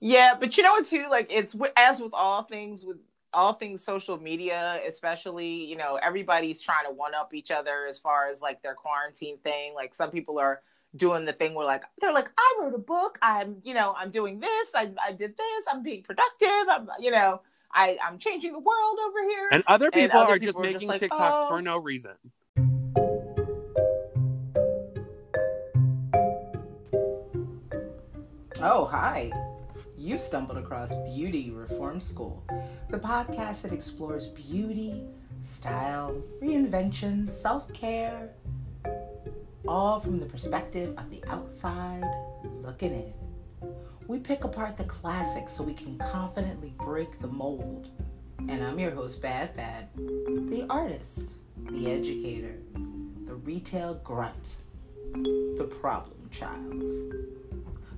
Yeah, but you know what too? Like it's as with all things with all things social media, especially, you know, everybody's trying to one up each other as far as like their quarantine thing. Like some people are doing the thing where like they're like, I wrote a book, I'm, you know, I'm doing this, I, I did this, I'm being productive, I'm, you know, I, I'm changing the world over here. And other people and other are people just making just like, TikToks oh. for no reason. Oh, hi. You stumbled across Beauty Reform School, the podcast that explores beauty, style, reinvention, self care, all from the perspective of the outside looking in. We pick apart the classics so we can confidently break the mold. And I'm your host, Bad Bad, the artist, the educator, the retail grunt, the problem child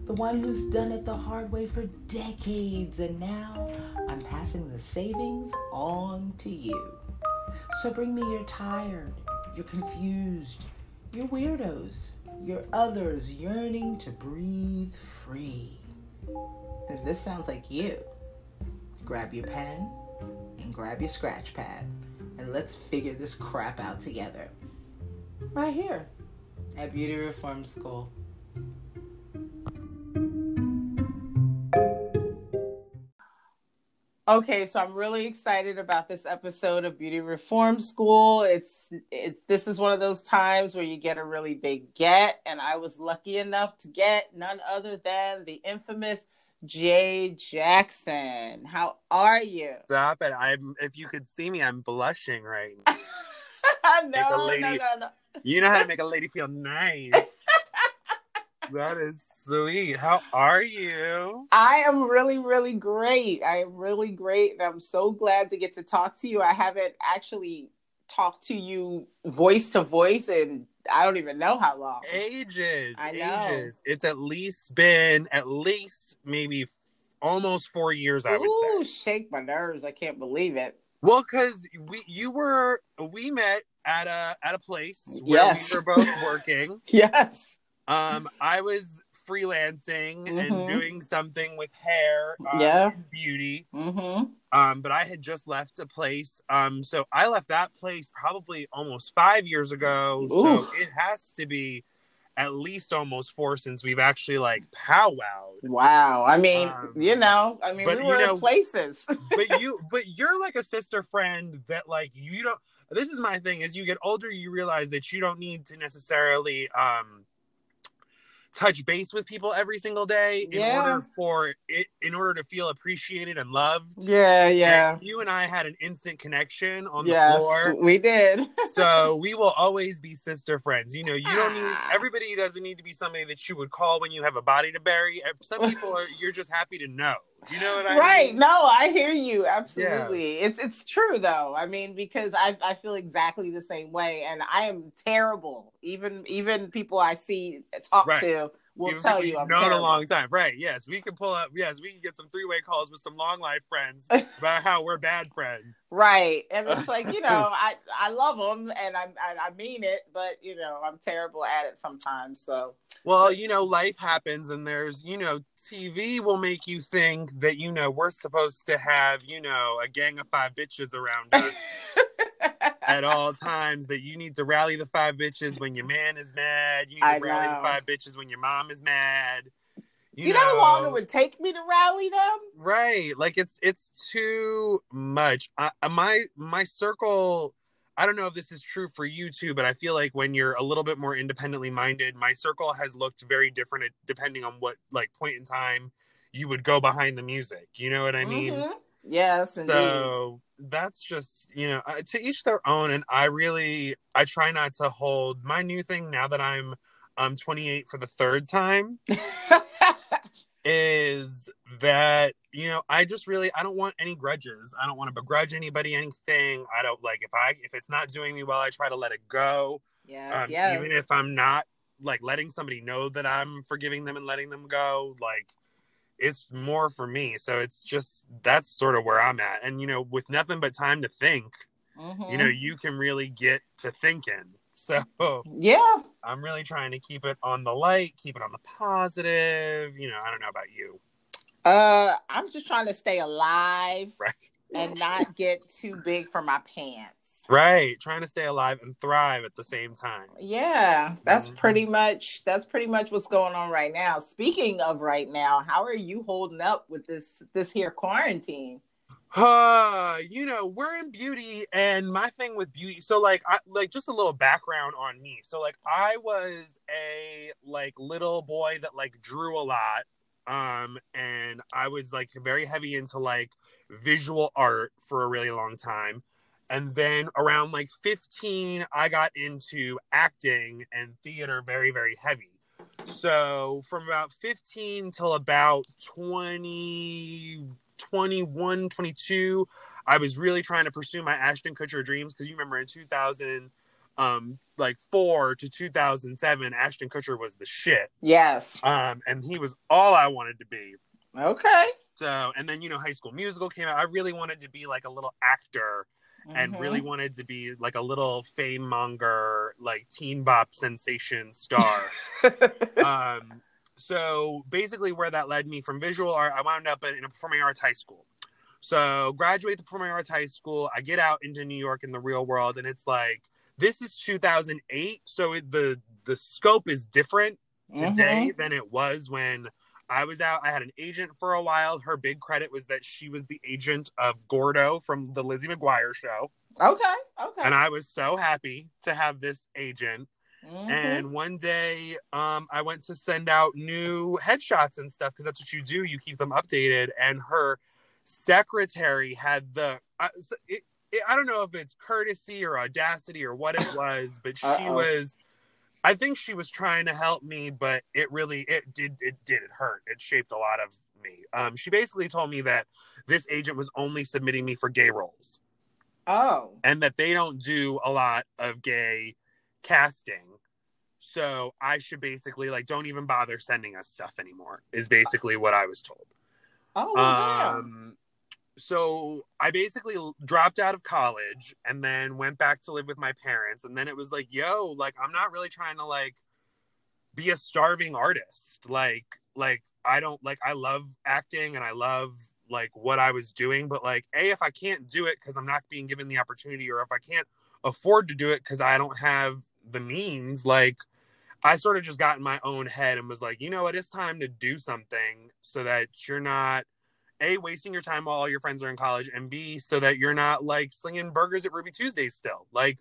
the one who's done it the hard way for decades, and now I'm passing the savings on to you. So bring me your tired, you're confused, your weirdos, your others yearning to breathe free. And if this sounds like you, grab your pen and grab your scratch pad and let's figure this crap out together. Right here at Beauty Reform School. Okay, so I'm really excited about this episode of Beauty Reform School. It's it, this is one of those times where you get a really big get, and I was lucky enough to get none other than the infamous Jay Jackson. How are you? Stop it! I'm. If you could see me, I'm blushing right now. no, lady, no, no, no. You know how to make a lady feel nice. that is sweet. How are you? I am really, really great. I am really great. And I'm so glad to get to talk to you. I haven't actually talked to you voice to voice and I don't even know how long. Ages. I know. Ages. It's at least been at least maybe almost four years, I would Ooh, say. shake my nerves. I can't believe it. Well, because we you were we met at a at a place where yes. we were both working. yes. Um, I was freelancing mm-hmm. and doing something with hair, um, yeah, beauty. Mm-hmm. Um, but I had just left a place. Um, so I left that place probably almost five years ago. Ooh. So it has to be at least almost four since we've actually like powwowed. Wow. I mean, um, you know, I mean, but, we were you know, in places. but you, but you're like a sister friend that like you don't. This is my thing. As you get older, you realize that you don't need to necessarily um touch base with people every single day in yeah. order for it in order to feel appreciated and loved. Yeah, yeah. And you and I had an instant connection on yes, the floor. We did. so we will always be sister friends. You know, you don't need ah. everybody doesn't need to be somebody that you would call when you have a body to bury. Some people are you're just happy to know. You know what I right. mean? No, I hear you. Absolutely. Yeah. It's it's true though. I mean, because I I feel exactly the same way and I am terrible. Even even people I see talk right. to will Even tell you I'm known terrible. a long time. Right. Yes. We can pull up yes, we can get some three way calls with some long life friends about how we're bad friends. Right. And it's like, you know, I I love them and I, I I mean it, but you know, I'm terrible at it sometimes. So well, you know, life happens and there's, you know, TV will make you think that, you know, we're supposed to have, you know, a gang of five bitches around us at all times, that you need to rally the five bitches when your man is mad. You need to rally the five bitches when your mom is mad. You Do you know, know, how long it would take me to rally them? Right. Like it's it's too much. I, my my circle I don't know if this is true for you too, but I feel like when you're a little bit more independently minded, my circle has looked very different depending on what like point in time you would go behind the music. You know what I mean? Mm-hmm. Yes. Indeed. So that's just you know to each their own, and I really I try not to hold my new thing now that I'm um 28 for the third time is that you know i just really i don't want any grudges i don't want to begrudge anybody anything i don't like if i if it's not doing me well i try to let it go yes, um, yes. even if i'm not like letting somebody know that i'm forgiving them and letting them go like it's more for me so it's just that's sort of where i'm at and you know with nothing but time to think mm-hmm. you know you can really get to thinking so yeah i'm really trying to keep it on the light keep it on the positive you know i don't know about you Uh, I'm just trying to stay alive Right. and not get too big for my pants. Right. Trying to stay alive and thrive at the same time. Yeah, that's Mhm. pretty much that's pretty much what's going on right now. Speaking of right now, how are you holding up with this this here quarantine? Uh, you know, we're in beauty and my thing with beauty. So like I like just a little background on me. So like I was a like little boy that like drew a lot. Um and I was like very heavy into like visual art for a really long time. And then around like 15 I got into acting and theater very very heavy. So from about 15 till about 20 21, 22, I was really trying to pursue my Ashton Kutcher dreams because you remember in 2000, um, like four to 2007, Ashton Kutcher was the shit. Yes. Um, and he was all I wanted to be. Okay. So, and then, you know, High School Musical came out. I really wanted to be like a little actor and Mhm. really wanted to be like a little fame monger, like teen bop sensation star. um, so basically, where that led me from visual art, I wound up in, a performing arts high school. So graduate the performing arts high school. I get out into New York in the real world, and it's like this is 2008, so it, the the scope is different today than it was when I was out. I had an agent for a while. Her big credit was that she was the agent of Gordo from the Lizzie McGuire show. Okay. Okay. and I was so happy to have this agent. Mhm. And one day, um, I went to send out new headshots and stuff because that's what you do. You keep them updated. And her secretary had the. Uh, it, it, I don't know if it's courtesy or audacity or what it was, but she Uh-oh. was. I think she was trying to help me, but it really it did it did it hurt. It shaped a lot of me. Um, she basically told me that this agent was only submitting me for gay roles oh. and that they don't do a lot of gay casting. So I should basically like don't even bother sending us stuff anymore. Is basically what I was told. Oh. Um, so I basically dropped out of college and then went back to live with my parents. And then it was like, yo, like I'm not really trying to like be a starving artist. Like, like I don't like I love acting and I love like what I was doing, but like, a if I can't do it because I'm not being given the opportunity, or if I can't afford to do it because I don't have the means, like I sort of just got in my own head and was like, you know what, it's time to do something so that you're not a wasting your time while all your friends are in college, and b so that you're not like slinging burgers at Ruby Tuesdays still. Like,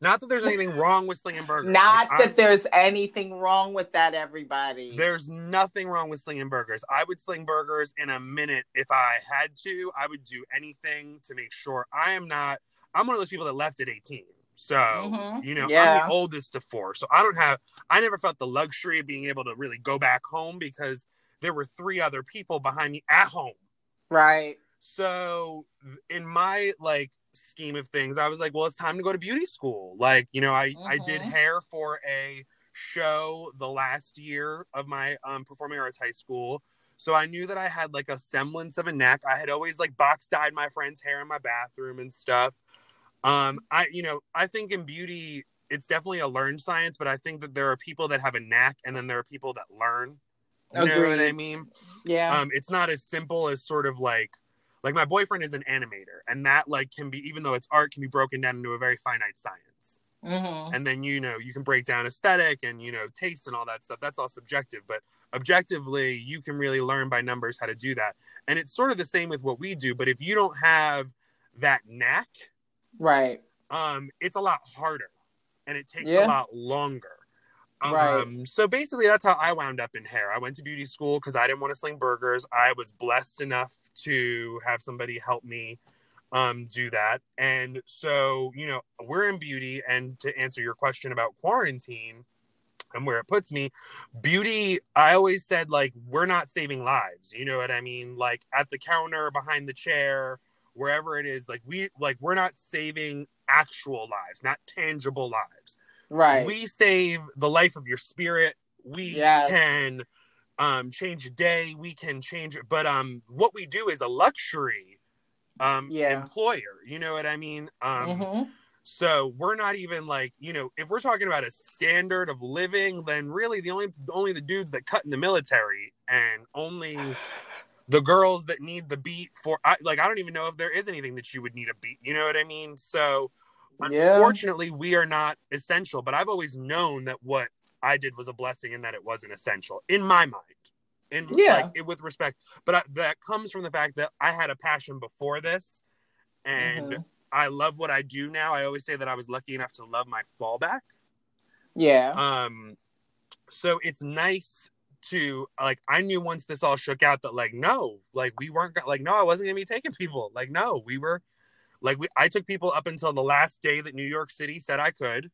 not that there's anything wrong with slinging burgers. Not Like, that I'm- there's anything wrong with that, everybody. there's nothing wrong with slinging burgers. I would sling burgers in a minute if I had to. I would do anything to make sure I am not. I'm one of those people that left at 18. So, Mhm. you know, I'm the oldest of four. So I don't have, I never felt the luxury of being able to really go back home because there were three other people behind me at home. right. So in my like scheme of things, I was like, well, it's time to go to beauty school. Like, you know, I I did Mhm. hair for a show the last year of my um, performing arts high school. So I knew that I had like a semblance of a knack. I had always like box dyed my friend's hair in my bathroom and stuff. Um, I you know, I think in beauty it's definitely a learned science, but I think that there are people that have a knack and then there are people that learn. You know what I mean? Yeah. um it's not as simple as sort of like like my boyfriend is an animator and that like can be even though it's art can be broken down into a very finite science hmm and then you know you can break down aesthetic and you know taste and all that stuff that's all subjective but objectively you can really learn by numbers how to do that and it's sort of the same with what we do but if you don't have that knack Right. um it's a lot harder and it takes Yeah. a lot longer Right. um so basically that's how i wound up in hair. I went to beauty school because i didn't want to sling burgers. I was blessed enough to have somebody help me um do that. And so you know we're in beauty and to answer your question about quarantine and where it puts me beauty i always said like we're not saving lives you know what i mean? Like at the counter behind the chair wherever it is like we like we're not saving actual lives not tangible lives Right. we save the life of your spirit we Yes. can um change a day we can change it but um what we do is a luxury um Yeah. employer you know what i mean um Mhm. So we're not even like, you know, if we're talking about a standard of living, then really the only only the dudes that cut in the military and only the girls that need the beat for I, like I don't even know if there is anything that you would need a beat. You know what I mean? So Yeah. unfortunately we are not essential, but I've always known that what I did was a blessing and that it wasn't essential in my mind. In Yeah. like it, with respect, but I, that comes from the fact that I had a passion before this and Mhm. I love what I do now. I always say that I was lucky enough to love my fallback. Yeah. Um, so it's nice to like. I knew once this all shook out that like no, like we weren't like no, I wasn't gonna be taking people. Like no, we were like we. I took people up until the last day that New York City said I could,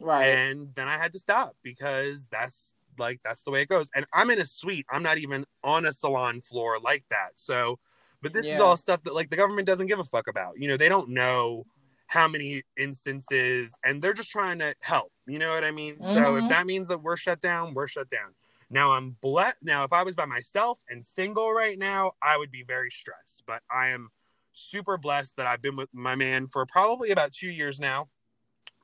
right. and then I had to stop because that's like that's the way it goes. And I'm in a suite. I'm not even on a salon floor like that. So, but this is all stuff that like the government doesn't give a fuck about. You know, they don't know how many instances, and they're just trying to help. You know what I mean? So Mhm. if that means that we're shut down, we're shut down. Now I'm blessed. Now if I was by myself and single right now, I would be very stressed. But I am super blessed that I've been with my man for probably about two years now.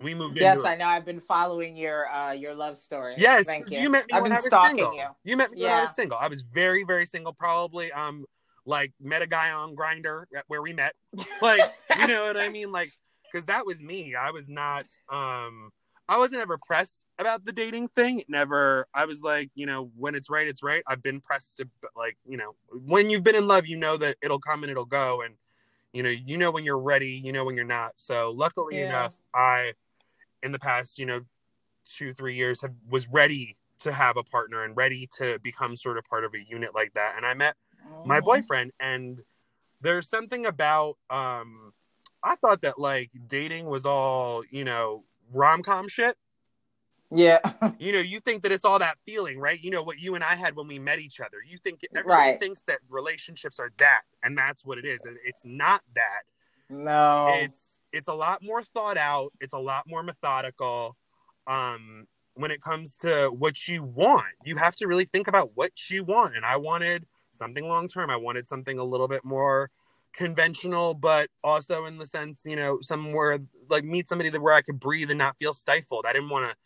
We moved yes, I know. I've been following your uh your love story. Yes, thank you. you met me I've when been I was stalking single. you. You met me when I was single. I was very, very single. Probably, um, like met a guy on Grindr where we met. Like, you know what I mean? Like, because that was me. I was not. Um, I wasn't ever pressed about the dating thing. Never. I was like, you know, when it's right, it's right. I've been pressed to, like, you know, when you've been in love, you know that it'll come and it'll go, and you know, you know when you're ready, you know when you're not. So, luckily Yeah. enough, I, in the past, you know, two three years have was ready to have a partner and ready to become sort of part of a unit like that and i met my Mhm. boyfriend and there's something about um i thought that like dating was all you know rom-com shit Yeah. you know you think that it's all that feeling right? You know what you and i had when we met each other. You think everybody Right. thinks that relationships are that and that's what it is and it's not that. No. it's it's a lot more thought out. It's a lot more methodical um when it comes to what you want. You have to really think about what you want and i wanted something long term i wanted something a little bit more conventional but also in the sense you know somewhere like meet somebody that where i could breathe and not feel stifled. I didn't want to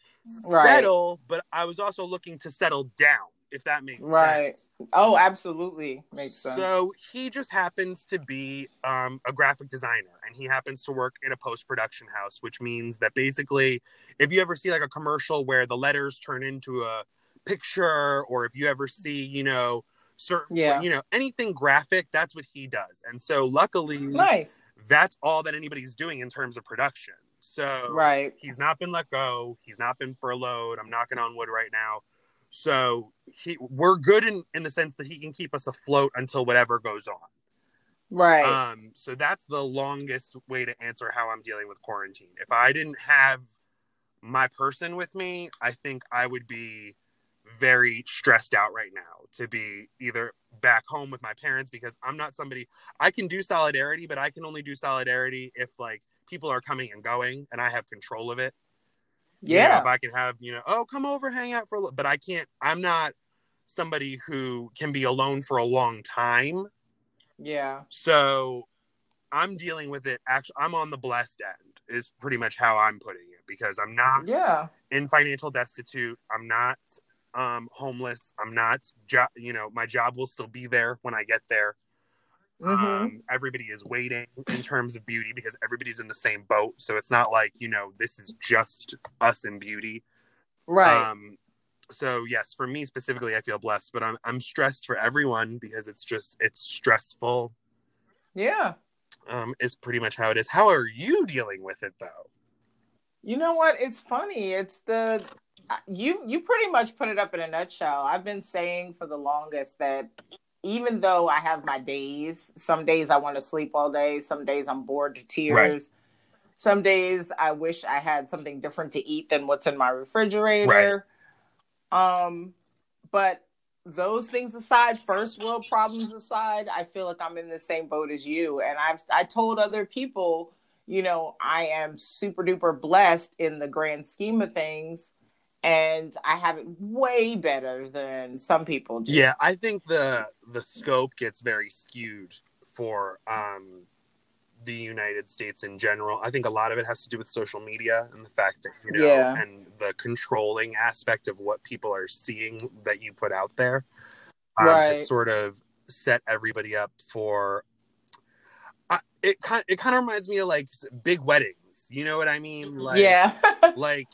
right. settle but i was also looking to settle down if that makes Right. sense Oh, absolutely. Makes sense. so he just happens to be um, a graphic designer, and he happens to work in a post production house, which means that basically, if you ever see like a commercial where the letters turn into a picture, or if you ever see, you know, certain, Yeah. you know, anything graphic, that's what he does. And so, luckily, nice. that's all that anybody's doing in terms of production. So, Right. he's not been let go. He's not been furloughed. I'm knocking on wood right now. So he, we're good in, in the sense that he can keep us afloat until whatever goes on. Right. Um, so that's the longest way to answer how I'm dealing with quarantine. If I didn't have my person with me, I think I would be very stressed out right now to be either back home with my parents because I'm not somebody I can do solidarity, but I can only do solidarity if like people are coming and going and I have control of it. You know, yeah. if I can have, you know, oh, come over, hang out for a little, but I can't, I'm not somebody who can be alone for a long time. yeah. So I'm dealing with it. Actually, I'm on the blessed end, is pretty much how I'm putting it because I'm not Yeah. in financial destitute. I'm not um, homeless. I'm not, jo- you know, my job will still be there when I get there. Hmm Um, everybody is waiting in terms of beauty because everybody's in the same boat. So it's not like, you know, this is just us in beauty. right. Um, so yes, for me specifically, I feel blessed, but I'm I'm stressed for everyone because it's just it's stressful. yeah. Um, is pretty much how it is. How are you dealing with it though? You know what? It's funny. It's the you you pretty much put it up in a nutshell. I've been saying for the longest that even though I have my days, some days I want to sleep all day, some days I'm bored to tears. Right. Some days I wish I had something different to eat than what's in my refrigerator. Um but those things aside, first world problems aside, I feel like I'm in the same boat as you and I've I told other people you know, I am super duper blessed in the grand scheme of things, and I have it way better than some people do. Yeah, I think the the scope gets very skewed for um the United States in general. I think a lot of it has to do with social media and the fact that you know Yeah. and the controlling aspect of what people are seeing that you put out there. Um, Right. sort of set everybody up for I it kind it kind of reminds me of like big weddings. You know what I mean? Like, yeah. like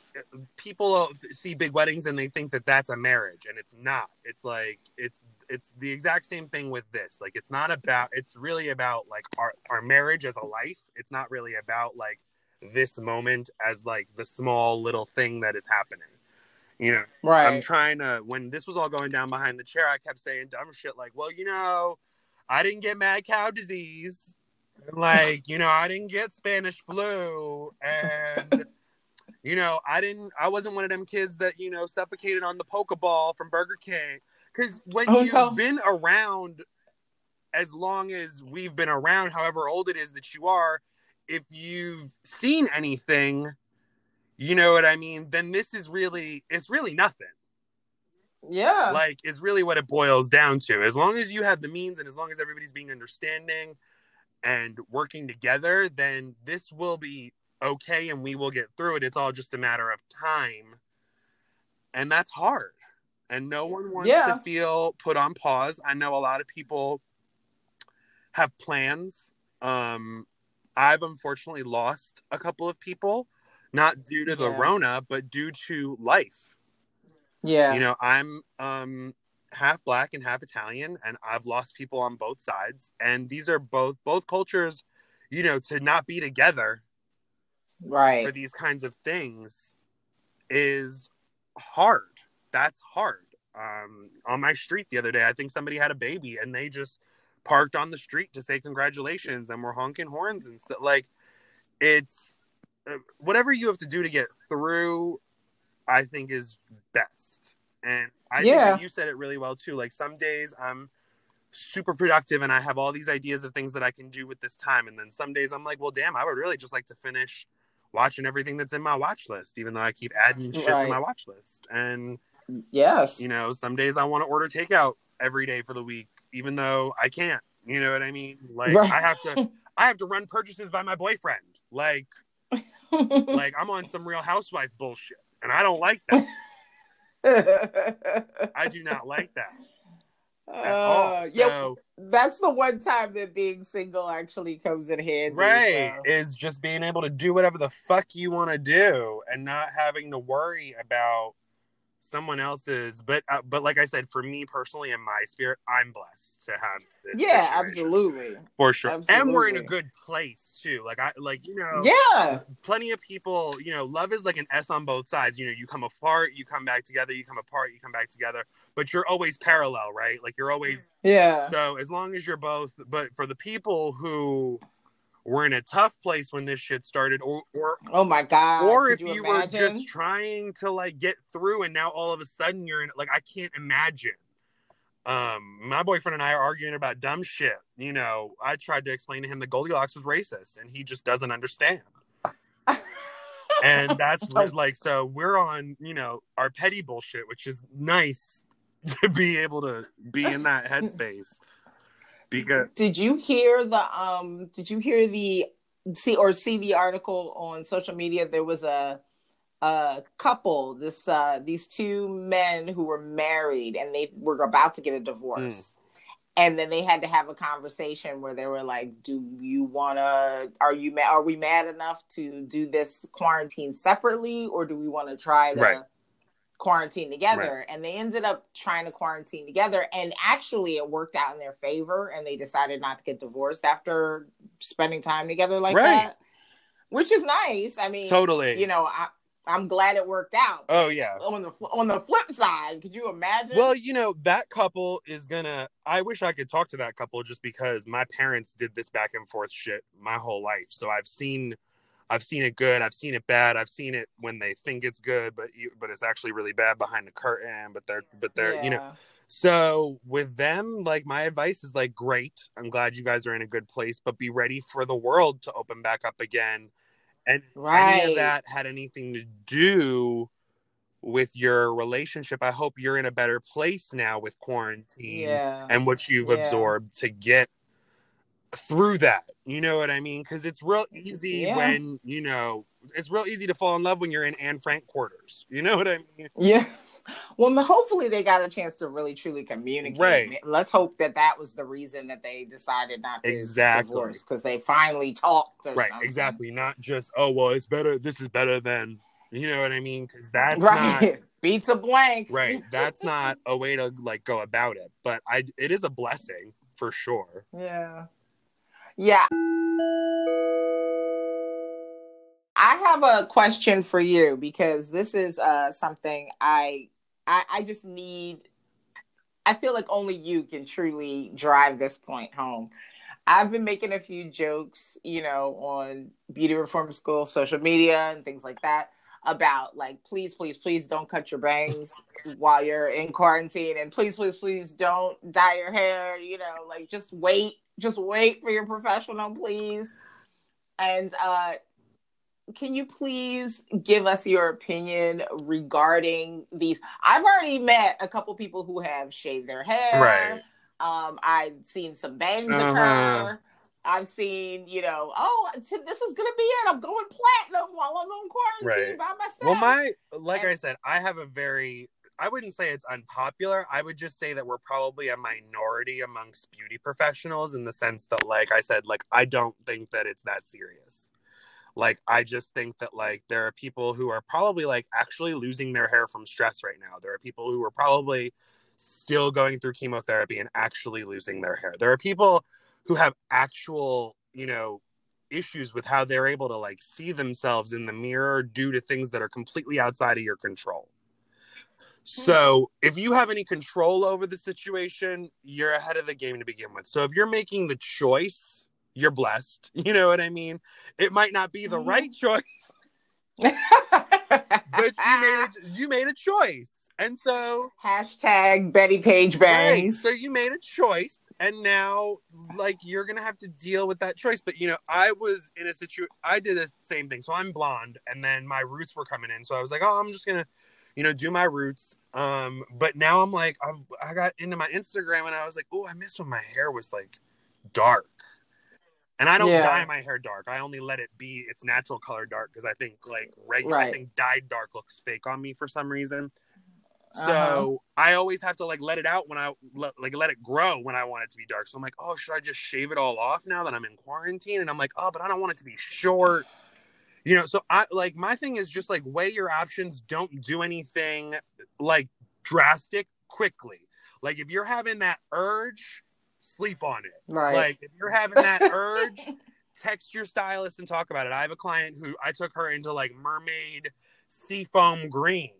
people see big weddings and they think that that's a marriage and it's not it's like it's it's the exact same thing with this like it's not about it's really about like our our marriage as a life it's not really about like this moment as like the small little thing that is happening you know right? i'm trying to when this was all going down behind the chair i kept saying dumb shit like well you know i didn't get mad cow disease like you know i didn't get spanish flu and you know, I didn't. I wasn't one of them kids that you know suffocated on the Pokeball from Burger King. Because when Oh, you've no. been around as long as we've been around, however old it is that you are, if you've seen anything, you know what I mean. Then this is really, it's really nothing. Yeah. Like, is really what it boils down to. As long as you have the means, and as long as everybody's being understanding and working together, then this will be okay and we will get through it. It's all just a matter of time. And that's hard. And no one wants Yeah. to feel put on pause. I know a lot of people have plans. Um, I've unfortunately lost a couple of people, not due to the Rona, but due to life. yeah. You know, I'm um half black and half Italian, and I've lost people on both sides. And these are both both cultures, you know, to not be together right, for these kinds of things is hard. That's hard. Um, on my street the other day, I think somebody had a baby and they just parked on the street to say congratulations and were honking horns and stuff. Like, it's uh, whatever you have to do to get through, I think is best. And I think Yeah. you said it really well too. Like, some days I'm super productive and I have all these ideas of things that I can do with this time. And then some days I'm like, well, damn, I would really just like to finish watching everything that's in my watch list, even though I keep adding shit Right. to my watch list. And, Yes. you know, some days I want to order takeout every day for the week, even though I can't. You know what I mean? Like Right. I have to I have to run purchases by my boyfriend. Like like I'm on some real housewife bullshit. And I don't like that. I do not like that. Uh, yeah, So that's the one time that being single actually comes in handy. right so. is just being able to do whatever the fuck you want to do and not having to worry about someone else's but uh, but like i said for me personally in my spirit i'm blessed to have this Yeah, absolutely. for sure and we're in a good place too like i like you know Yeah. plenty of people you know love is like an s on both sides you know you come apart you come back together you come apart you come back together but you're always parallel right like you're always Yeah. so as long as you're both, but for the people who were in a tough place when this shit started, or or Oh my God. or Could if you, you, were just trying to like get through, and now all of a sudden you're in, like I can't imagine. Um, my boyfriend and I are arguing about dumb shit. You know, I tried to explain to him that Goldilocks was racist, and he just doesn't understand. and that's like so we're on you know our petty bullshit which is nice to be able to be in that headspace because Did you hear the um did you hear the see or see the article on social media there was a a couple this uh these two men who were married and they were about to get a divorce Mm. and then they had to have a conversation where they were like do you want to are you ma- are we mad enough to do this quarantine separately or do we want to try to Right. Quarantine together and they ended up trying to quarantine together and actually it worked out in their favor and they decided not to get divorced after spending time together like Right. that which is nice. I mean totally. you know i i'm glad it worked out. Oh yeah. On the on the flip side could you imagine? Well you know that couple is gonna i wish i could talk to that couple just because my parents did this back and forth shit my whole life. So i've seen i've seen it good i've seen it bad i've seen it when they think it's good but you but it's actually really bad behind the curtain but they're but they're you know So with them, like my advice is like, great. I'm glad you guys are in a good place, but be ready for the world to open back up again. And if any of that had anything to do with your relationship, I hope you're in a better place now with quarantine yeah and what you've Yeah. absorbed to get through that. You know what I mean? Because it's real easy Yeah. when you know it's real easy to fall in love when you're in Anne Frank quarters. You know what I mean? Yeah. Well, hopefully they got a chance to really truly communicate. Right. Let's hope that that was the reason that they decided not to Exactly. divorce because they finally talked. Or Right, something. exactly. Not just oh well, it's better. This is better than you know what I mean? Because that's right. not Beats a blank. right. That's not a way to like go about it. But I, it is a blessing for sure. Yeah. Yeah. I have a question for you because this is uh something I I, I just need I feel like only you can truly drive this point home. I've been making a few jokes, you know, on Beauty Reform School social media and things like that about like please please please don't cut your bangs while you're in quarantine and please please please don't dye your hair you know like just wait just wait for your professional please and uh can you please give us your opinion regarding these i've already met a couple people who have shaved their hair Right. um i've seen some bangs Uh-huh. occur I've seen, you know, oh, this is gonna be it. I'm going platinum while I'm on quarantine Right. by myself. Well, my like And- I said, I have a very I wouldn't say it's unpopular. I would just say that we're probably a minority amongst beauty professionals in the sense that, like I said, like I don't think that it's that serious. Like I just think that like there are people who are probably like actually losing their hair from stress right now. There are people who are probably still going through chemotherapy and actually losing their hair. There are people who have actual, you know, issues with how they're able to like see themselves in the mirror due to things that are completely outside of your control. So, if you have any control over the situation, you're ahead of the game to begin with. So, if you're making the choice, you're blessed. You know what I mean? It might not be the Mhm. right choice, but you made a, you made a choice. And so, Hashtag Bettie Page Right. bangs. So you made a choice, and now, like, you're gonna have to deal with that choice. But you know, I was in a situation. I did the same thing. So I'm blonde, and then my roots were coming in. So I was like, oh, I'm just gonna, you know, do my roots. Um, but now I'm like, I've, I got into my Instagram, and I was like, oh, I missed when my hair was like dark. And I don't Yeah. dye my hair dark. I only let it be its natural color dark because I think like regular, I think dyed dark looks fake on me for some reason. So Uh-huh. I always have to like let it out when I let, like let it grow when I want it to be dark. So I'm like, oh, should I just shave it all off now that I'm in quarantine? And I'm like, oh, but I don't want it to be short. You know, so I like my thing is just like weigh your options. Don't do anything like drastic quickly. Like if you're having that urge, sleep on it. Right. Like if you're having that urge, text your stylist and talk about it. I have a client who I took her into like mermaid seafoam green.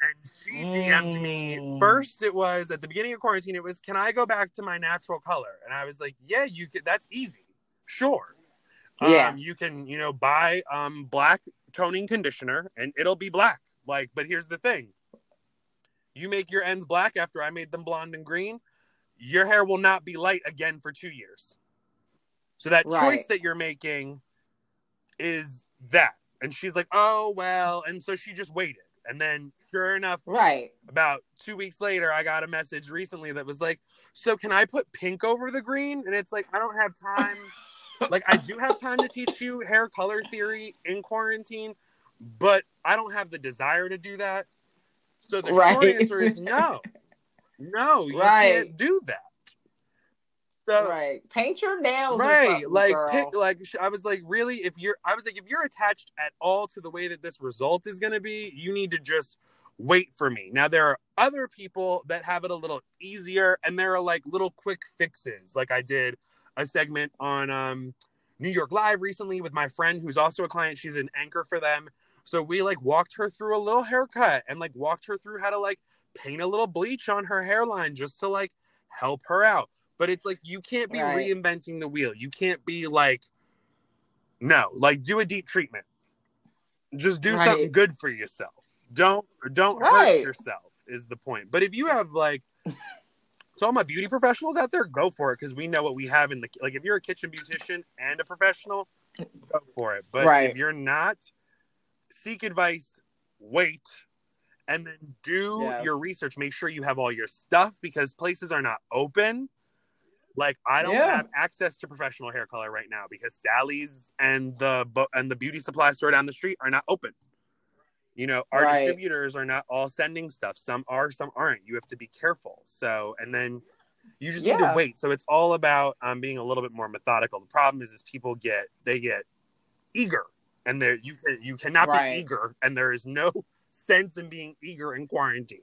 And she DM'd me. Mm. First, it was at the beginning of quarantine, it was, Can I go back to my natural color? And I was like, Yeah, you could that's easy. Sure. Yeah. Um, you can, you know, buy um black toning conditioner and it'll be black. Like, but here's the thing. You make your ends black after I made them blonde and green, your hair will not be light again for two years. So that choice that you're making is that. And she's like, oh, well. And so she just waited. And then, sure enough, right. about two weeks later, I got a message recently that was like, so can I put pink over the green? And it's like, I don't have time. like, I do have time to teach you hair color theory in quarantine, but I don't have the desire to do that. So the short answer is no. No, you Right. can't do that. So right. Paint your nails. right like girl. pick like i was like really if you're i was like if you're attached at all to the way that this result is going to be you need to just wait for me now there are other people that have it a little easier and there are like little quick fixes like i did a segment on um new york live recently with my friend who's also a client she's an anchor for them so we like walked her through a little haircut and like walked her through how to like paint a little bleach on her hairline just to like help her out but it's like you can't be Right. reinventing the wheel. You can't be like, no, like do a deep treatment. Just do Right. something good for yourself. Don't don't hurt yourself is the point. But if you have like, so all my beauty professionals out there, go for it because we know what we have in the like. If you're a kitchen beautician and a professional, go for it. But Right. if you're not, seek advice. Wait. And then do Yes. your research. Make sure you have all your stuff because places are not open Like I don't Yeah. have access to professional hair color right now because Sally's and the and the beauty supply store down the street are not open. You know, our Right. distributors are not all sending stuff. Some are, some aren't. You have to be careful. So, and then you just need to wait. So it's all about um, being a little bit more methodical. The problem is, is people get they get eager, and there you can you cannot Right. be eager, and there is no sense in being eager in quarantine.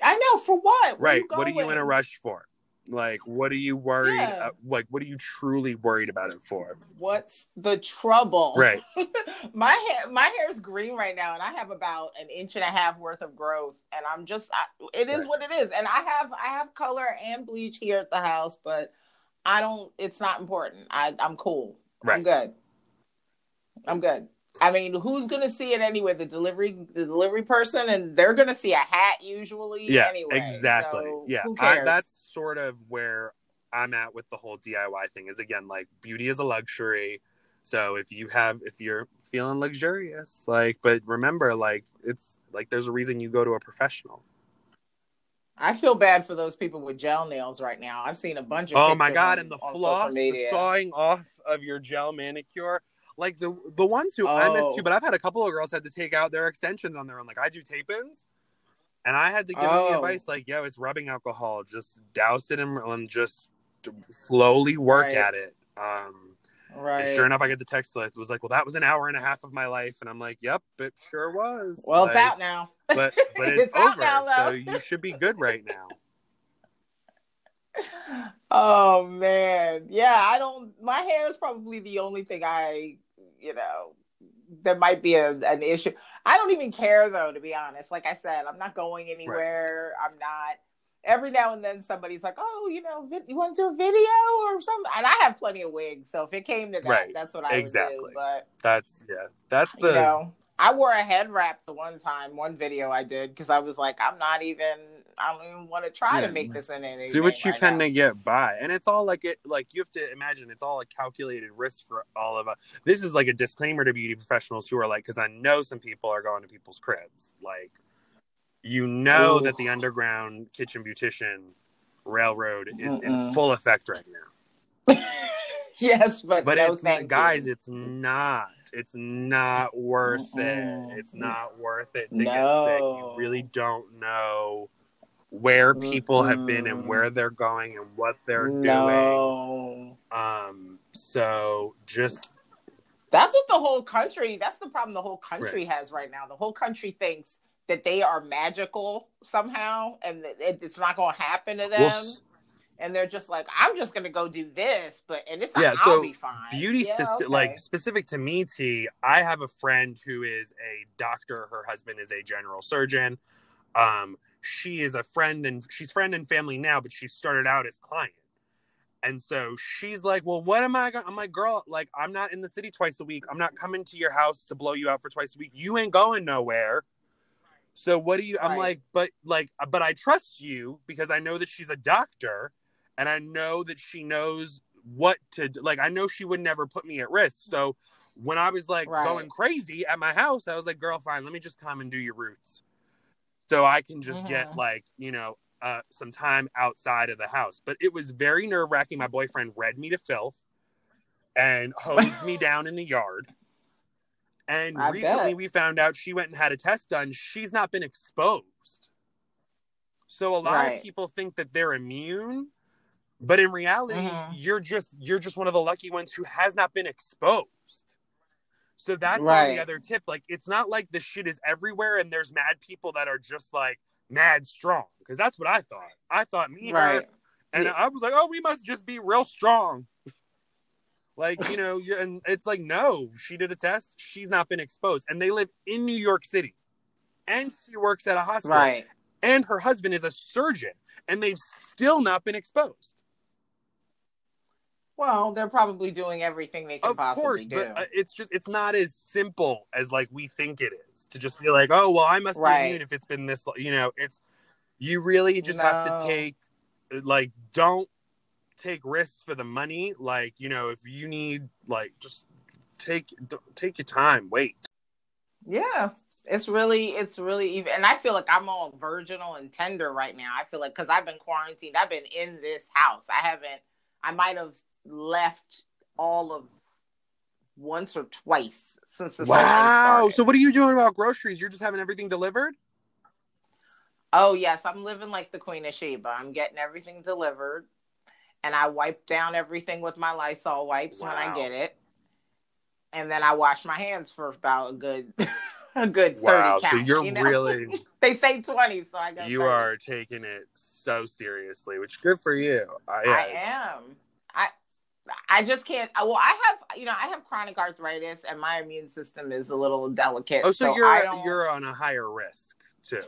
I know for what? Right. What are you in a rush for? Like, what are you worried? Yeah. uh, like, what are you truly worried about it for? What's the trouble? Right. my hair, my hair is green right now, and I have about an inch and a half worth of growth, and I'm just, I, it is Right. what it is. And I have, I have color and bleach here at the house, but I don't. It's not important. I, I'm cool. Right. I'm good. I'm good. I mean, who's gonna see it anyway? The delivery, the delivery person, and they're gonna see a hat usually. Yeah. anyway. exactly. So yeah. Who I, that's sort of where I'm at with the whole DIY thing. Is again like beauty is a luxury. So if you have, if you're feeling luxurious, like, but remember, like, it's like there's a reason you go to a professional. I feel bad for those people with gel nails right now. I've seen a bunch of. Oh my god! and the floss, the sawing off of your gel manicure, like the the ones who I missed Oh. too. But I've had a couple of girls had to take out their extensions on their own. Like I do tape ins, and I had to give them the Oh. advice like, "Yo, it's rubbing alcohol. Just douse it and, and just slowly work Right. at it." Um, Right. and sure enough, I get the text that was like, "Well, that was an hour and a half of my life," and I'm like, "Yep, it sure was." well, it's out now. but but it's, It's out over, now, though. so you should be good right now. oh man, yeah. I don't. My hair is probably the only thing I, you know, there might be a, an issue. I don't even care though, to be honest. Like I said, I'm not going anywhere. I'm not. Every now and then, somebody's like, "Oh, you know, you want to do a video or something?" And I have plenty of wigs, so if it came to that, Right. that's what I would Exactly. do. But That's yeah, that's the you know, I wore a head wrap the one time, one video I did because I was like, I'm not even. I don't even want to try Yeah. to make this in anything. do what you right can now. get by and it's all like it like you have to imagine it's all a calculated risk for all of us this is like a disclaimer to beauty professionals who are like because i know some people are going to people's cribs like you know Ooh. that the underground kitchen beautician railroad is in Mm-mm. full effect right now yes, but, but no, it's guys you. it's not it's not worth Mm-mm. it it's not worth it to get sick you really don't know where people have been and where they're going and what they're doing no. um so just That's what the whole country. That's the problem the whole country has right now. The whole country thinks that they are magical somehow, and that it's not going to happen to them. Well, and they're just like, I'm just going to go do this, but and it's. Yeah, so be fine. beauty Yeah, specific okay. like specific to me t i have a friend who is a doctor her husband is a general surgeon um she is a friend and she's friend and family now but she started out as client and so she's like well what am i gonna i'm like girl like i'm not in the city twice a week i'm not coming to your house to blow you out for twice a week you ain't going nowhere so what do you i'm Right. like but like uh, but i trust you because i know that she's a doctor and i know that she knows what to do. like i know she would never put me at risk so when i was like Right. going crazy at my house i was like girl fine let me just come and do your roots so i can just get Mhm. like you know uh, some time outside of the house but it was very nerve-wracking my boyfriend read me to filth and hosed me down in the yard and I recently bet. we found out she went and had a test done she's not been exposed so a lot Right. of people think that they're immune but in reality Mhm. you're just you're just one of the lucky ones who has not been exposed so that's Right. the other tip like it's not like the shit is everywhere and there's mad people that are just like mad strong because that's what i thought i thought me right. and Yeah. i was like oh we must just be real strong like you know and it's like no she did a test she's not been exposed and they live in new york city and she works at a hospital Right. and her husband is a surgeon and they've still not been exposed Well, they're probably doing everything they can of possibly course do. but uh, it's just it's not as simple as like we think it is to just be like oh well i must Right. be immune if it's been this you know it's you really just have to take like don't take risks for the money like you know if you need like just take take your time wait Yeah, it's really, it's really even, and I feel like I'm all virginal and tender right now. I feel like because I've been quarantined, I've been in this house. I haven't. I might have left all of once or twice since the wow. So what are you doing about groceries? You're just having everything delivered? Oh yes, I'm living like the Queen of Sheba. I'm getting everything delivered, and I wipe down everything with my Lysol wipes wow. when I get it, and then I wash my hands for about a good a good. Wow, so you're you know? really they say twenty, so I go. You 30. are taking it so seriously, which good for you. I, I am. I I just can't. Well, I have, you know, I have chronic arthritis, and my immune system is a little delicate. Oh, so, so you're you're on a higher risk too.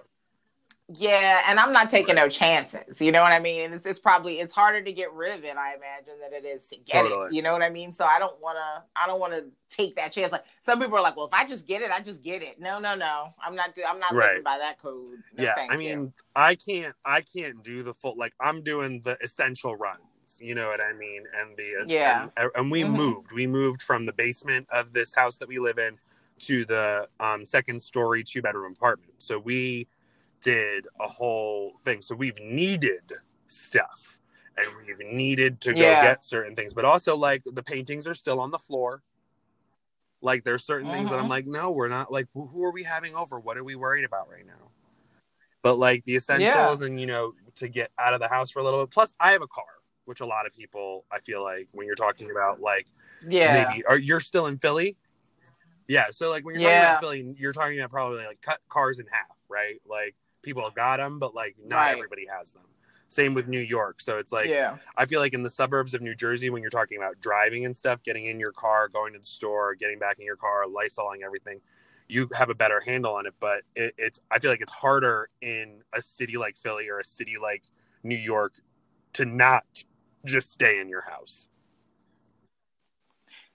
Yeah, and I'm not taking no chances. You know what I mean? It's, it's probably it's harder to get rid of it, I imagine, than it is to get totally. it. You know what I mean? So I don't want to. I don't want to take that chance. Like some people are like, "Well, if I just get it, I just get it." No, no, no. I'm not. Do, I'm not right. living by that code. No, yeah, I mean, you. I can't. I can't do the full. Like I'm doing the essential runs. You know what I mean? And the yeah. And, and we mm-hmm. moved. We moved from the basement of this house that we live in to the um, second story two bedroom apartment. So we did a whole thing. So we've needed stuff and we've needed to go yeah. get certain things, but also like the paintings are still on the floor. Like there's certain things that I'm mm-hmm. like, no, we're not like, who are we having over? What are we worried about right now? But like the essentials yeah. and, you know, to get out of the house for a little bit. Plus, I have a car, which a lot of people, I feel like when you're talking about like, yeah, maybe, are you're still in Philly? Yeah. So like when you're yeah. talking about Philly, you're talking about probably like cut cars in half, right? Like people have got them, but like not right. everybody has them. Same with New York. So it's like, yeah. I feel like in the suburbs of New Jersey, when you're talking about driving and stuff, getting in your car, going to the store, getting back in your car, lysoling everything, you have a better handle on it. But it, it's, I feel like it's harder in a city like Philly or a city like New York to not just stay in your house.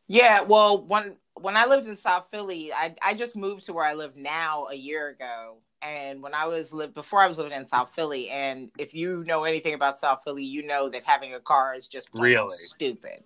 Yeah, well, when when I lived in South Philly, I I just moved to where I live now a year ago, and when I was live before I was living in South Philly, and if you know anything about South Philly, you know that having a car is just really stupid.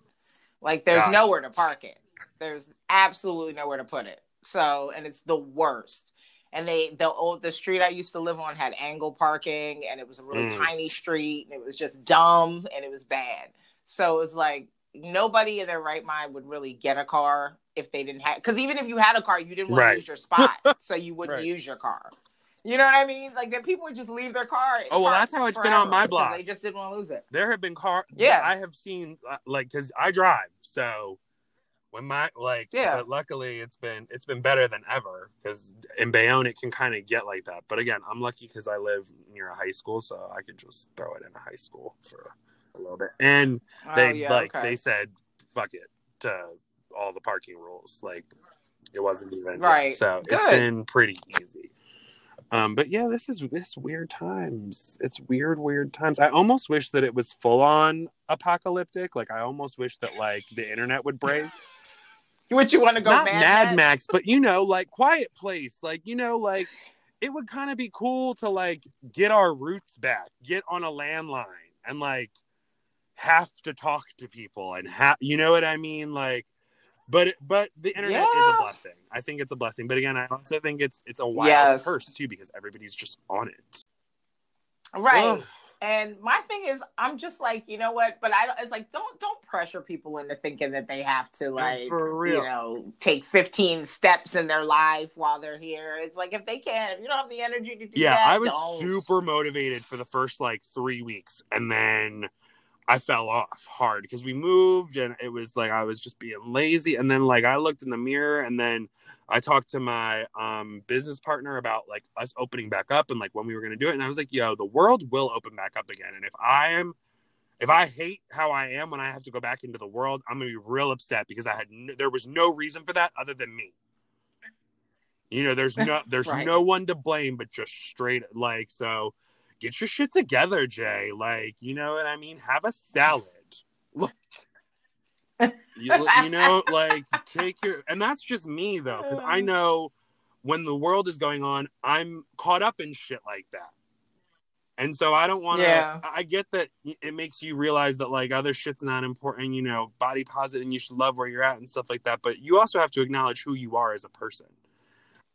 Like there's gotcha. nowhere to park it. There's absolutely nowhere to put it. So, and it's the worst. And they the old the street I used to live on had angle parking, and it was a really mm. tiny street, and it was just dumb and it was bad. So it was like nobody in their right mind would really get a car if they didn't have because even if you had a car you didn't want right. to use your spot so you wouldn't right. use your car you know what I mean? Like that people would just leave their car. Oh well, that's how it's been on my block. They just didn't want to lose it. There have been car. Yeah, I have seen uh, like because I drive, so when my like yeah. But luckily, it's been it's been better than ever because in Bayonne it can kind of get like that. But again, I'm lucky because I live near a high school, so I could just throw it in a high school for a little bit. And oh, they yeah, like okay. they said, "Fuck it" to all the parking rules. Like it wasn't even right. So Good. it's been pretty easy. Um, but yeah, this is this weird times. It's weird, weird times. I almost wish that it was full on apocalyptic. Like I almost wish that like the internet would break. Would you want to go Not Mad, Mad Max, but you know, like Quiet Place. Like you know, like it would kind of be cool to like get our roots back, get on a landline, and like have to talk to people and have you know what I mean, like but but the internet yeah. is a blessing. I think it's a blessing. But again, I also think it's it's a wild yes. curse too because everybody's just on it. Right. Ugh. And my thing is, I'm just like, you know what? But I don't. It's like, don't don't pressure people into thinking that they have to like, you know, take 15 steps in their life while they're here. It's like if they can't, if you don't have the energy to do yeah, that. Yeah, I was don't. super motivated for the first like three weeks, and then I fell off hard because we moved and it was like I was just being lazy. And then like I looked in the mirror and then I talked to my um, business partner about like us opening back up and like when we were gonna do it. And I was like, yo, the world will open back up again. And if I am if I hate how I am when I have to go back into the world, I'm gonna be real upset because I had no, there was no reason for that other than me. You know, there's no there's right. no one to blame but just straight like so get your shit together, Jay. Like, you know what I mean? Have a salad. Look. you, you know, like take your and that's just me though, because I know when the world is going on, I'm caught up in shit like that. And so I don't want to. Yeah. I get that it makes you realize that like other shit's not important. You know, body positive, and you should love where you're at and stuff like that. But you also have to acknowledge who you are as a person.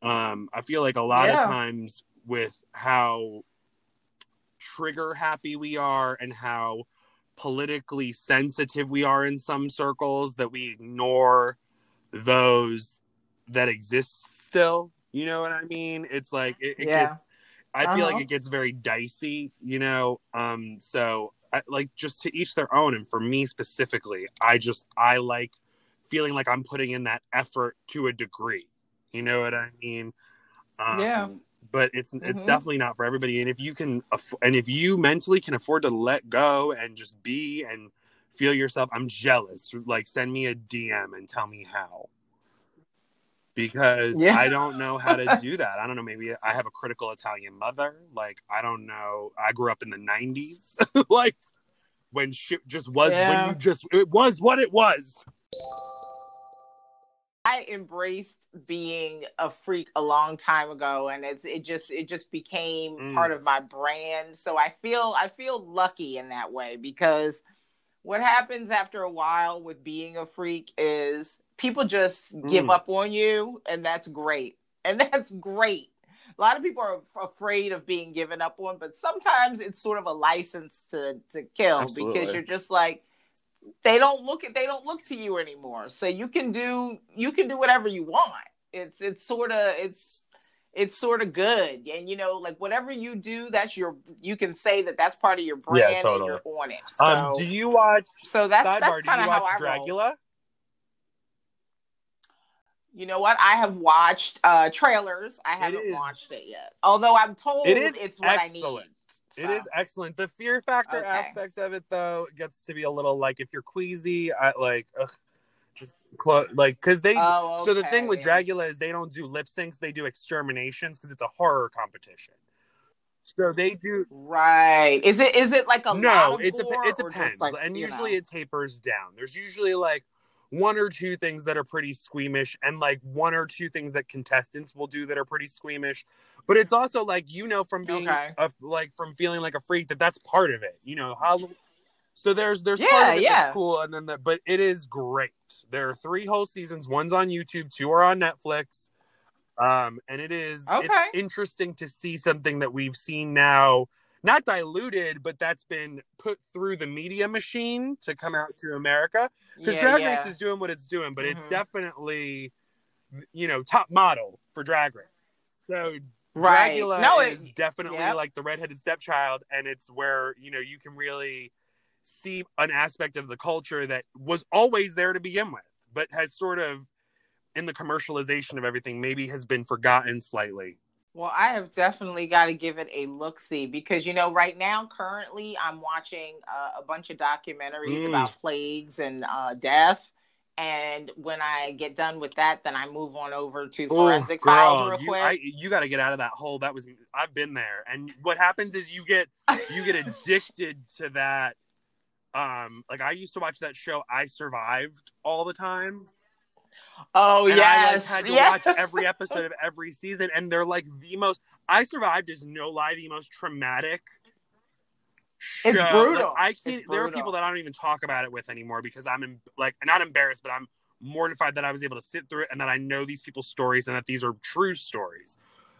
Um, I feel like a lot Yeah. of times with how trigger happy we are and how politically sensitive we are in some circles that we ignore those that exist still. You know what I mean? It's like it, it Yeah. gets I feel Uh-huh. like it gets very dicey, you know. Um so I, like just to each their own and for me specifically, I just I like feeling like I'm putting in that effort to a degree. You know what I mean? Um, Yeah. But it's it's Mhm. definitely not for everybody. And if you can, aff- and if you mentally can afford to let go and just be and feel yourself, I'm jealous. Like send me a DM and tell me how. Because Yeah. I don't know how to do that. I don't know. Maybe I have a critical Italian mother. Like I don't know. I grew up in the '90s. like when shit just was Yeah. when you just it was what it was. I embraced being a freak a long time ago and it's it just it just became Mm. part of my brand. So I feel I feel lucky in that way because what happens after a while with being a freak is people just give Mm. up on you and that's great. And that's great. A lot of people are f- afraid of being given up on, but sometimes it's sort of a license to to kill Absolutely. because you're just like they don't look at they don't look to you anymore. So you can do you can do whatever you want. It's it's sort of it's it's sort of good, and you know, like whatever you do, that's your you can say that that's part of your brand Yeah, totally. and you're on it. So, Um, do you watch so that's sidebar? that's Do you kind of how watch I roll. Dragula? You know what? I have watched uh trailers. I haven't is- watched it yet. Although I'm told It is it's what I need. Excellent. It So, is excellent. The fear factor Okay. aspect of it, though, gets to be a little like if you're queasy, I like, ugh, just clo- like because they. Oh, So the thing with okay. Dragula is they don't do lip syncs; they do exterminations because it's a horror competition. So they do. Right. Is it is it like a lot no, of it, dep- gore it depends, like, and usually know? it tapers down. There's usually like one or two things that are pretty squeamish, and like one or two things that contestants will do that are pretty squeamish. But it's also like you know from being Okay. a, like from feeling like a freak that that's part of it. You know how. So there's there's part of it yeah. that's cool, and then the, but it is great. There are three whole seasons. One's on YouTube, two are on Netflix. Um, and it is it's Okay. interesting to see something that we've seen now, not diluted, but that's been put through the media machine to come out to America. Because Yeah, Drag yeah. Race is doing what it's doing, but it's Mhm. definitely, you know, top model for Drag Race. So right. Dragula no, is it, definitely yep. like the redheaded stepchild, and it's where you know you can really see an aspect of the culture that was always there to begin with, but has sort of in the commercialization of everything maybe has been forgotten slightly. Well, I have definitely got to give it a look see because you know right now currently I'm watching uh, a bunch of documentaries Mm. about plagues and uh, death, and when I get done with that, then I move on over to forensic Ooh, files real you, quick. I, you got to get out of that hole. That was I've been there, and what happens is you get you get addicted to that. Um, like I used to watch that show. I survived all the time. Oh and I like, yes, had to yes. watch every episode of every season, and they're like the most. I survived is no lie the most traumatic. Show. It's brutal. Like, I can't. It's There are people that I don't even talk about it with anymore because I'm em- like not embarrassed, but I'm mortified that I was able to sit through it and that I know these people's stories and that these are true stories.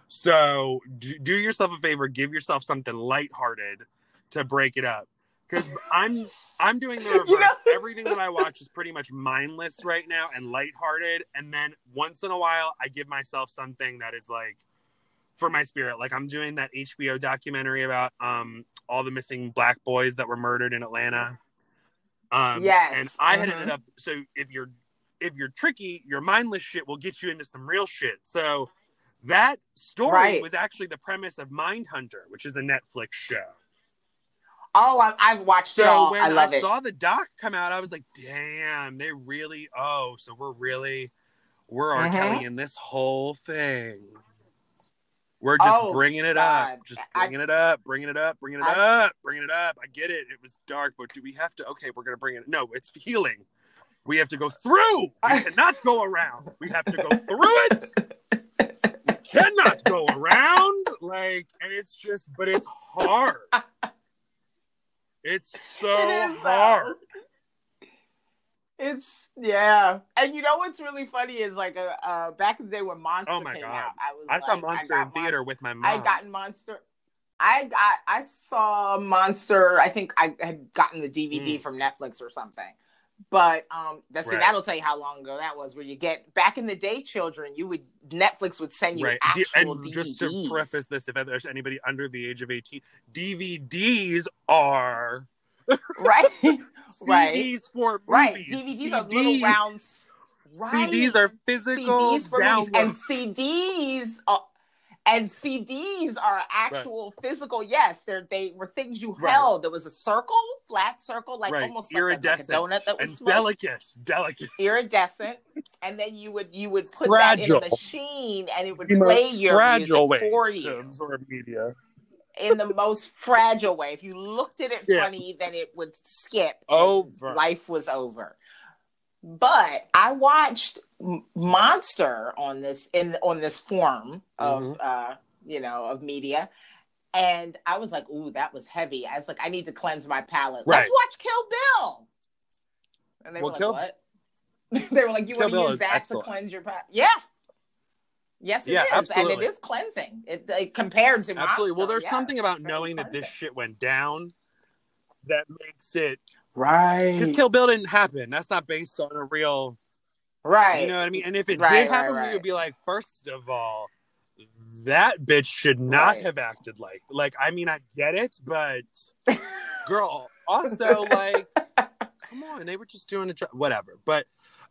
So do, do yourself a favor, give yourself something lighthearted to break it up. Because I'm I'm doing the reverse. You know- Everything that I watch is pretty much mindless right now and lighthearted. And then once in a while, I give myself something that is like for my spirit. Like I'm doing that HBO documentary about um all the missing black boys that were murdered in Atlanta. Um, Yes. and I had Mhm. ended up. So if you're if you're tricky, your mindless shit will get you into some real shit. So that story Right. was actually the premise of Mindhunter, which is a Netflix show. Oh, I, I've watched it So all. when I love it. saw the doc come out, I was like, "Damn, they really." Oh, so we're really we're R. Mhm. Kelly in this whole thing. We're just Oh, bringing it God. up, just I- bringing it up, bringing it up, bringing it I- up, bringing it up. I get it; it was dark, but do we have to? Okay, we're gonna bring it. No, it's healing. We have to go through. We I- cannot go around. We have to go through it. We cannot go around. Like, and it's just, but it's hard. It's so It hard. It's yeah, and you know what's really funny is like uh, uh back in the day when Monster Oh my came God. out, I was I like, saw Monster got in theater with my mom. I gotten Monster. I got I saw Monster. I think I had gotten the DVD Mm. from Netflix or something. But um, that's Right. that'll tell you how long ago that was. Where you get back in the day, children, you would Netflix would send you right. Actual and DVDs. just to preface this, if there's anybody under the age of 18, DVDs are right, right, CDs for right. movies. DVDs are little rounds. Right. CDs are physical CDs for movies, and CDs are, and CDs are actual physical. Yes, they're they were things you Right. held. There was a circle, flat circle, like Right. almost like a, like a donut that was and delicate, delicate. iridescent, and then you would you would put that in a machine, and it would The play your fragile music way for you absorb media. in the most fragile way. If you looked at it Yeah. funny, then it would skip. Over. life was over. But I watched M- Monster on this in on this form of Mhm. uh you know of media, and I was like, "Ooh, that was heavy." I was like, "I need to cleanse my palate. Let's watch Kill Bill." And they Well, were like, Kill- "What?" they were like, "You want to use is that excellent. to cleanse your palate?" Yeah. Yes, it is, Yeah, and absolutely. it is cleansing. It, it compared to Absolutely. Well, there's yes, something about it's very knowing that this shit went down that makes it right, because Kill Bill didn't happen. That's not based on a real. Right, You know what I mean? And if it Right, did happen, right, we would be like, first of all, that bitch should not have acted like. Like, I mean, I get it, but girl, also like, come on, they were just doing a job, whatever. But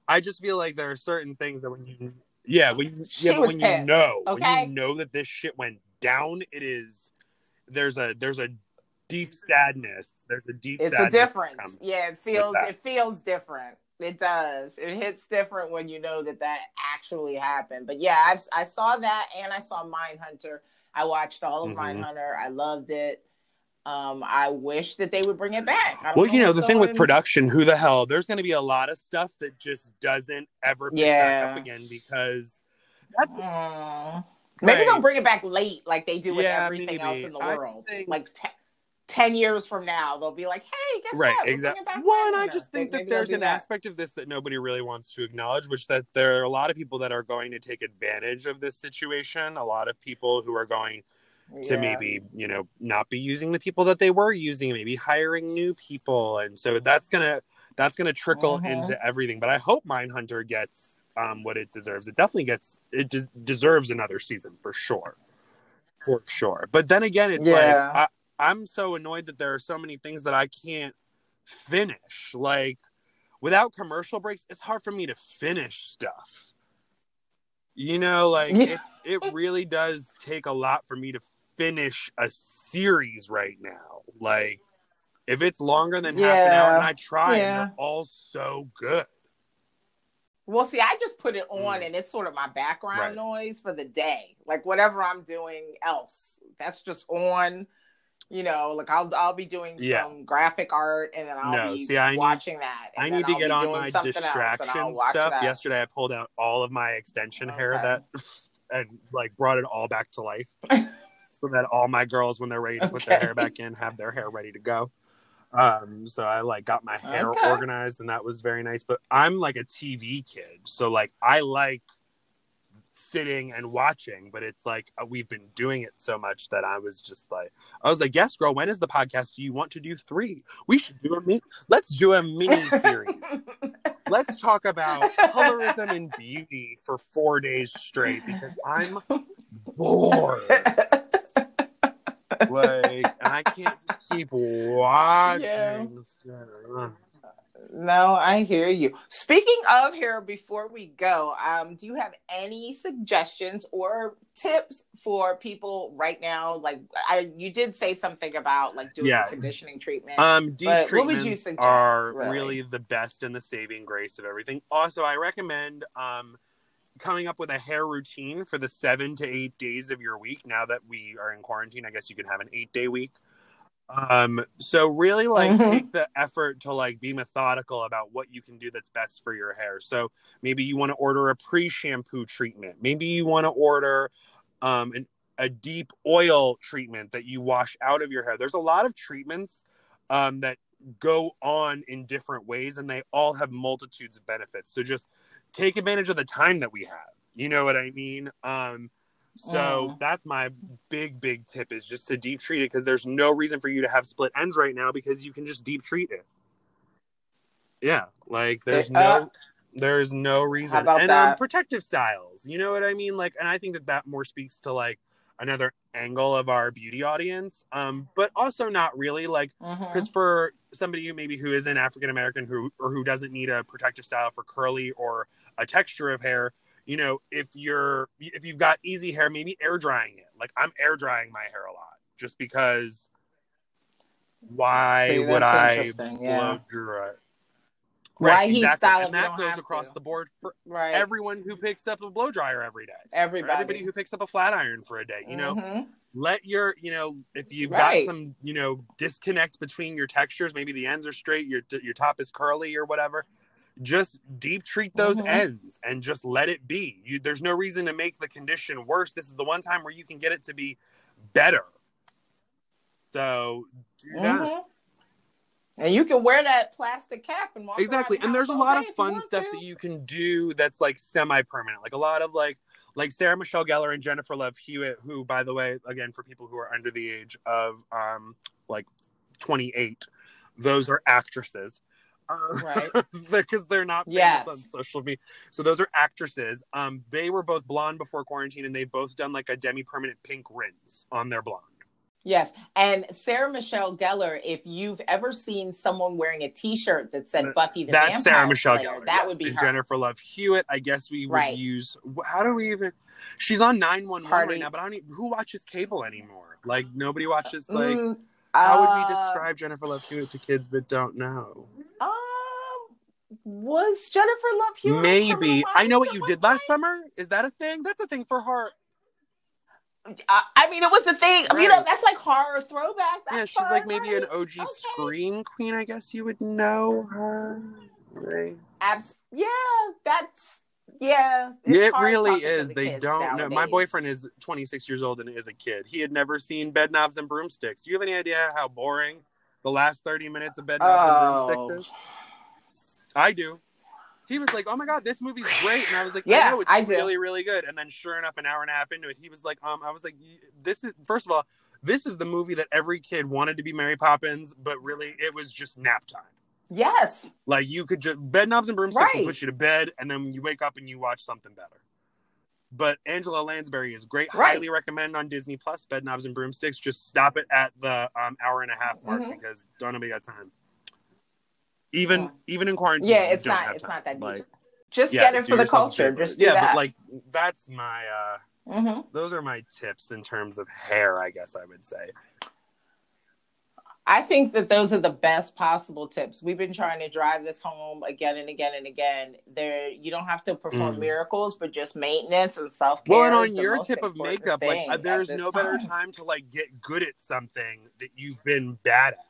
I just feel like there are certain things that when you, yeah, when you, yeah, when you know, okay? when you know that this shit went down, it is there's a there's a deep sadness. There's a deep. it's a difference yeah it feels it feels different it does it hits different when you know that that actually happened but yeah I've, i saw that and i saw mindhunter i watched all of Mhm. mindhunter i loved it um i wish that they would bring it back Well, you know, the thing with production, who the hell? There's going to be a lot of stuff that just doesn't ever pick back Yeah. up again because Mm. maybe Right. they'll bring it back late like they do with Yeah, everything else in the world think- like te- 10 years from now they'll be like hey guess right, what exactly. One, I just think that there's an that. aspect of this that nobody really wants to acknowledge, which that there are a lot of people that are going to take advantage of this situation. A lot of people who are going to Yeah. maybe you know not be using the people that they were using, maybe hiring new people, and so that's gonna that's gonna trickle Mhm. into everything. But I hope Mindhunter gets um, what it deserves. It definitely gets it des- deserves another season for sure, for sure. But then again, it's Yeah. like I, I'm so annoyed that there are so many things that I can't finish. Like without commercial breaks, it's hard for me to finish stuff. You know, like Yeah. it's it really does take a lot for me to finish a series right now. Like if it's longer than half an hour, and I try, Yeah. and they're all so good. Well, see, I just put it on Mm. and it's sort of my background Right. noise for the day. Like whatever I'm doing else, that's just on. You know, like I'll I'll be doing Yeah. some graphic art and then I'll No, be see, I need- watching that. and I need to I'll get on my something else, and I'll distraction stuff. that. Yesterday, I pulled out all of my extension hair that and like brought it all back to life, so that all my girls, when they're ready to put their hair back in, have their hair ready to go. Um, so I like got my hair Okay. organized, and that was very nice. But I'm like a TV kid, so like I like sitting and watching, but it's like uh, we've been doing it so much that I was just like, I was like, yes, girl, when is the podcast? Do you want to do three? We should do a mini. Let's do a mini series. Let's talk about colorism and beauty for four days straight because I'm bored. Like, and I can't just keep watching. Yeah. No, I hear you. Speaking of hair, before we go, um, do you have any suggestions or tips for people right now? Like, I you did say something about like doing Yeah. conditioning treatment. Um, deep But what would treatments you suggest, are really? really the best and the saving grace of everything. Also, I recommend um, coming up with a hair routine for the seven to eight days of your week. Now that we are in quarantine, I guess you can have an eight day week. Um, so really like Mhm. take the effort to like be methodical about what you can do that's best for your hair. So maybe you want to order a pre shampoo treatment. Maybe you want to order um, an, a deep oil treatment that you wash out of your hair. There's a lot of treatments um, that go on in different ways and they all have multitudes of benefits. So just take advantage of the time that we have. You know what I mean? Um so Mm. that's my big big tip is just to deep treat it because there's no reason for you to have split ends right now because you can just deep treat it. Yeah, like there's Uh, no there's no reason. and um, protective styles, you know what I mean? Like, and I think that that more speaks to like another angle of our beauty audience, um, but also not really like because for somebody who maybe who isn't African American who or who doesn't need a protective style for curly or a texture of hair, you know, if you're if you've got easy hair, maybe air drying it. Like I'm air drying my hair a lot just because. Why See, would I blow yeah. dry? Why heat style and that goes across to? the board for Right. everyone who picks up a blow dryer every day. Everybody. everybody who picks up a flat iron for a day. You know, Mhm. let your you know if you've Right. got some you know disconnect between your textures maybe the ends are straight your your top is curly or whatever just deep treat those Mhm. ends and just let it be. You there's no reason to make the condition worse. This is the one time where you can get it to be better. So do that. Mhm. And you can wear that plastic cap and walk exactly. and there's a lot of fun stuff to. that you can do that's like semi-permanent. Like a lot of like like sarah michelle gellar and jennifer love hewitt who by the way again for people who are under the age of um like 28 those are actresses Right. because they're not famous Yes. on social media so those are actresses um they were both blonde before quarantine and they've both done like a demi-permanent pink rinse on their blonde Yes. And Sarah Michelle Gellar, if you've ever seen someone wearing a T-shirt that said Buffy the That's Vampire Sarah Michelle Slayer, Gellar. that yes. would be. Jennifer Love Hewitt. I guess we would Right. use. How do we even? She's on nine one one Party. right now, but I don't. Even, who watches cable anymore? Like nobody watches. Like Mm, how would we uh, describe Jennifer Love Hewitt to kids that don't know? Was Jennifer Love Hewitt? Maybe I know what you did last summer. Is that a thing? That's a thing for her. point? I mean, it was a thing. You know, that's like horror throwback. That's yeah, she's fun, like maybe an? OG Okay. scream queen. I guess you would know her. Right. Abs- yeah, that's yeah. it really is. the They don't know. My boyfriend is 26 years old and is a kid. He had never seen Bedknobs and Broomsticks. Do you have any idea how boring the last 30 minutes of Bedknobs Oh. and Broomsticks is? I do. He was like, "Oh my god, this movie's great," and I was like, Yeah, "I know it's I do. really, really good." And then, sure enough, an hour and a half into it, he was like, "Um, I was like, this is first of all, this is the movie that every kid wanted to be Mary Poppins, but really, it was just nap time." Yes. Like you could just bedknobs and broomsticks will Right. put you to bed, and then you wake up and you watch something better. But Angela Lansbury is great. Right. Highly recommend on Disney Plus. Bedknobs and broomsticks. Just stop it at the um, hour and a half mark Mhm. because don't nobody got time. Even Yeah. even in quarantine, Yeah, it's don't It's time. not that deep. Like, Just yeah, get it for the culture. Just yeah, that. but like that's my. uh hmm Those are my tips in terms of hair. I guess I would say. I think that those are the best possible tips. We've been trying to drive this home again and again and again. There, you don't have to perform Mm. miracles, but just maintenance and self care. Well, and on your tip of makeup, like uh, there's there's no better time to like get good at something that you've been bad at.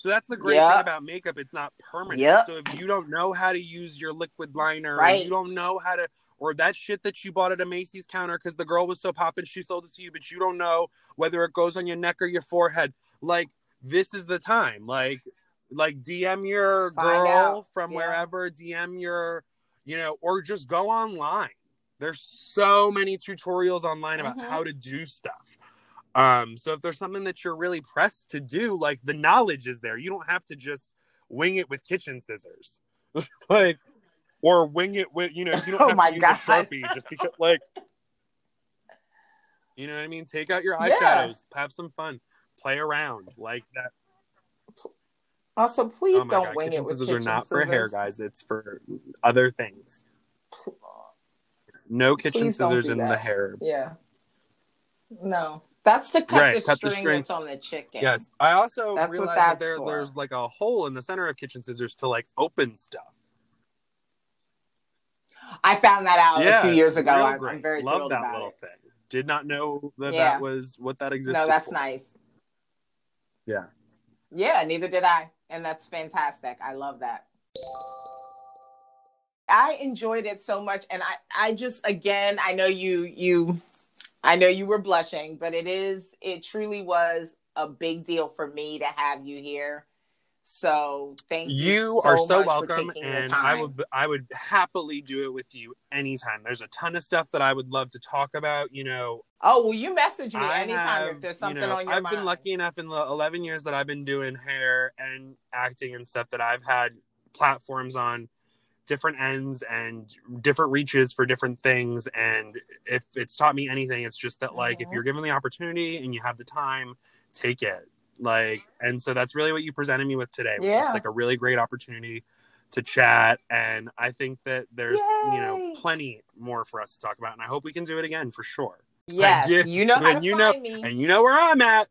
So that's the great Yep. thing about makeup; it's not permanent. Yep. So if you don't know how to use your liquid liner, or Right. you don't know how to, or that shit that you bought at a Macy's counter because the girl was so poppin', she sold it to you, but you don't know whether it goes on your neck or your forehead. Like this is the time. Like, like DM your Find girl out. from Yeah. wherever. DM your, you know, or just go online. There's so many tutorials online about Mhm. how to do stuff. Um, so if there's something that you're really pressed to do, like the knowledge is there. You don't have to just wing it with kitchen scissors. like or wing it with you know, you don't Oh have my to use God. a sharpie just because like you know what I mean? Take out your Yeah. eyeshadows, have some fun, play around like that. Also, please oh don't god, wing kitchen it with scissors kitchen are not for hair, guys. It's for other things. No kitchen Please scissors do in the hair. Yeah. No, that's to cut Right, the cut the string string. that's on the chicken. Yes, I also That's what realized that there, there's like a hole in the center of kitchen scissors to like open stuff. I found that out a few years ago. I'm, great. I'm very love thrilled that about little it. thing. Did not know that Yeah. that was what that existed. No, that's for. nice. Yeah. Yeah, neither did I. And that's fantastic. I love that. I enjoyed it so much and I I just again, I know you you I know you were blushing, but it is it truly was a big deal for me to have you here. So thank you. You so are so welcome, for taking the and I would I would happily do it with you anytime. There's a ton of stuff that I would love to talk about. You know, Oh, well, you message me I anytime have, if there's you something know, on your I've mind. been lucky enough in the 11 years that I've been doing hair and acting and stuff that I've had platforms on different ends and different reaches for different things. And if it's taught me anything, it's just that like if Mhm. you're given the opportunity and you have the time, take it. Like, and so that's really what you presented me with today. Was Yeah. just like a really great opportunity to chat. And I think that there's you know plenty more for us to talk about. And I hope we can do it again for sure. Yes, you- you know and you know- me. And you know where I'm at.